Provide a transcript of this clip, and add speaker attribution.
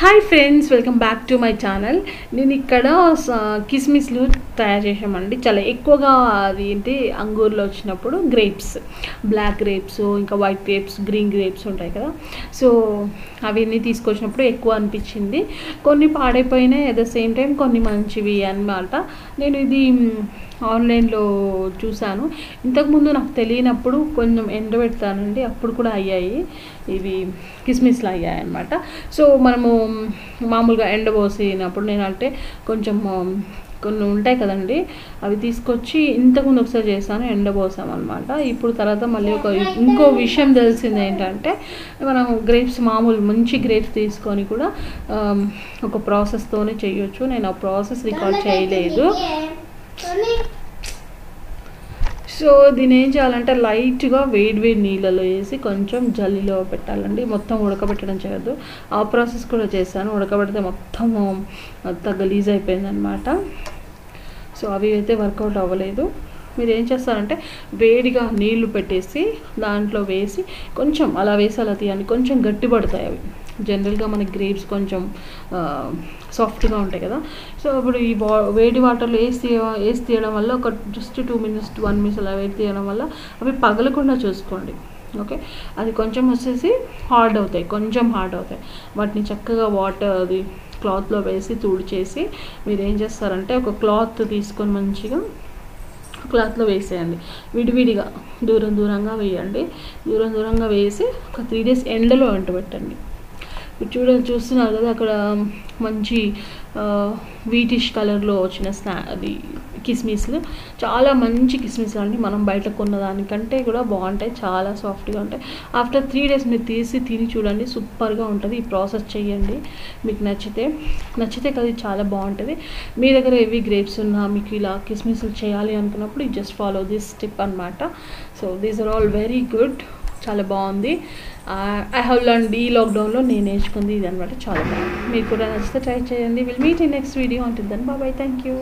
Speaker 1: Hi friends welcome back to my channel నేను ఇక్కడ కిస్మిస్లు తయారు చేసామండి చాలా ఎక్కువగా అది ఏంటి అంగూర్లో వచ్చినప్పుడు గ్రేప్స్ బ్లాక్ గ్రేప్స్ ఇంకా వైట్ గ్రేప్స్ గ్రీన్ గ్రేప్స్ ఉంటాయి కదా. సో అవన్నీ తీసుకొచ్చినప్పుడు ఎక్కువ అనిపించింది. కొన్ని పాడైపోయినాయి అట్ ద సేమ్ టైం కొన్ని మంచివి అన్నమాట. నేను ఇది ఆన్లైన్లో చూశాను. ఇంతకుముందు నాకు తెలియనప్పుడు కొంచెం ఎండబెడతానండి అప్పుడు కూడా అయ్యాయి. ఇవి కిస్మిస్లు అయ్యాయి అనమాట సో మనము మామూలుగా ఎండబోసినప్పుడు నేను అంటే కొంచెం కొన్ని ఉంటాయి కదండి అవి తీసుకొచ్చి ఇంతకుముందు ఒకసారి చేశాను ఎండబోసాం అనమాట ఇప్పుడు తర్వాత మళ్ళీ ఒక ఇంకో విషయం తెలిసింది ఏంటంటే మనం గ్రేప్స్ మామూలు మంచి గ్రేప్స్ తీసుకొని కూడా ఒక ప్రాసెస్తోనే చేయొచ్చు. నేను ఆ ప్రాసెస్ రికార్డ్ చేయలేదు. సో దీని ఏం చేయాలంటే లైట్గా వేడి వేడి నీళ్ళలో వేసి కొంచెం జల్లిలో పెట్టాలండి. మొత్తం ఉడకబెట్టడం చేయొద్దు. ఆ ప్రాసెస్ కూడా చేశాను. ఉడకబెడితే మొత్తం అంతా గలీజ్ అయిపోయిందనమాట సో అవి అయితే వర్కౌట్ అవ్వలేదు. మీరు ఏం చేస్తారంటే వేడిగా నీళ్ళు పెట్టేసి దాంట్లో వేసి కొంచెం అలా వేసి అలా తీయండి. కొంచెం గట్టి పడతాయి అవి. జనరల్గా మనకి గ్రేప్స్ కొంచెం సాఫ్ట్గా ఉంటాయి కదా. సో ఇప్పుడు ఈ వా వేడి వాటర్లో వేసి వేసి తీయడం వల్ల ఒక just two minutes one minutes అలా వేడి తీయడం వల్ల అవి పగలకుండా చూసుకోండి. ఓకే? అది కొంచెం వచ్చేసి హార్డ్ అవుతాయి కొంచెం హార్డ్ అవుతాయి. వాటిని చక్కగా వాటర్ అది క్లాత్లో వేసి తుడిచేసి మీరు ఏం చేస్తారంటే ఒక క్లాత్ తీసుకొని మంచిగా క్లాత్లో వేసేయండి. విడివిడిగా దూరం దూరంగా వేయండి. దూరం దూరంగా వేసి ఒక త్రీ డేస్ ఎండలో పెట్టండి చూడ చూస్తున్నారు కదా అక్కడ మంచి వీటిష్ కలర్లో వచ్చిన స్నా అది కిస్మిస్లు. చాలా మంచి కిస్మిస్లు అండి. మనం బయట కొన్న దానికంటే కూడా బాగుంటాయి. చాలా సాఫ్ట్గా ఉంటాయి. ఆఫ్టర్ త్రీ డేస్ మీరు తీసి తిని చూడండి. సూపర్గా ఉంటుంది. ఈ ప్రాసెస్ చేయండి మీకు నచ్చితే. నచ్చితే కదా చాలా బాగుంటుంది. మీ దగ్గర ఏవి గ్రేప్స్ ఉన్నా మీకు ఇలా కిస్మిస్లు చేయాలి అనుకున్నప్పుడు జస్ట్ ఫాలో దిస్ స్టెప్ అనమాట so these are all very good చాలా బాగుంది. ఐ హ్యావ్ లర్న్ ఈ లాక్డౌన్లో నేను నేర్చుకుంది ఇది అనమాట చాలా బాగుంది. మీకు కూడా నచ్చితే ట్రై చేయండి. విల్ మీట్ ఈ నెక్స్ట్ వీడియో ఉంటుంది బాబాయ్ థ్యాంక్ యూ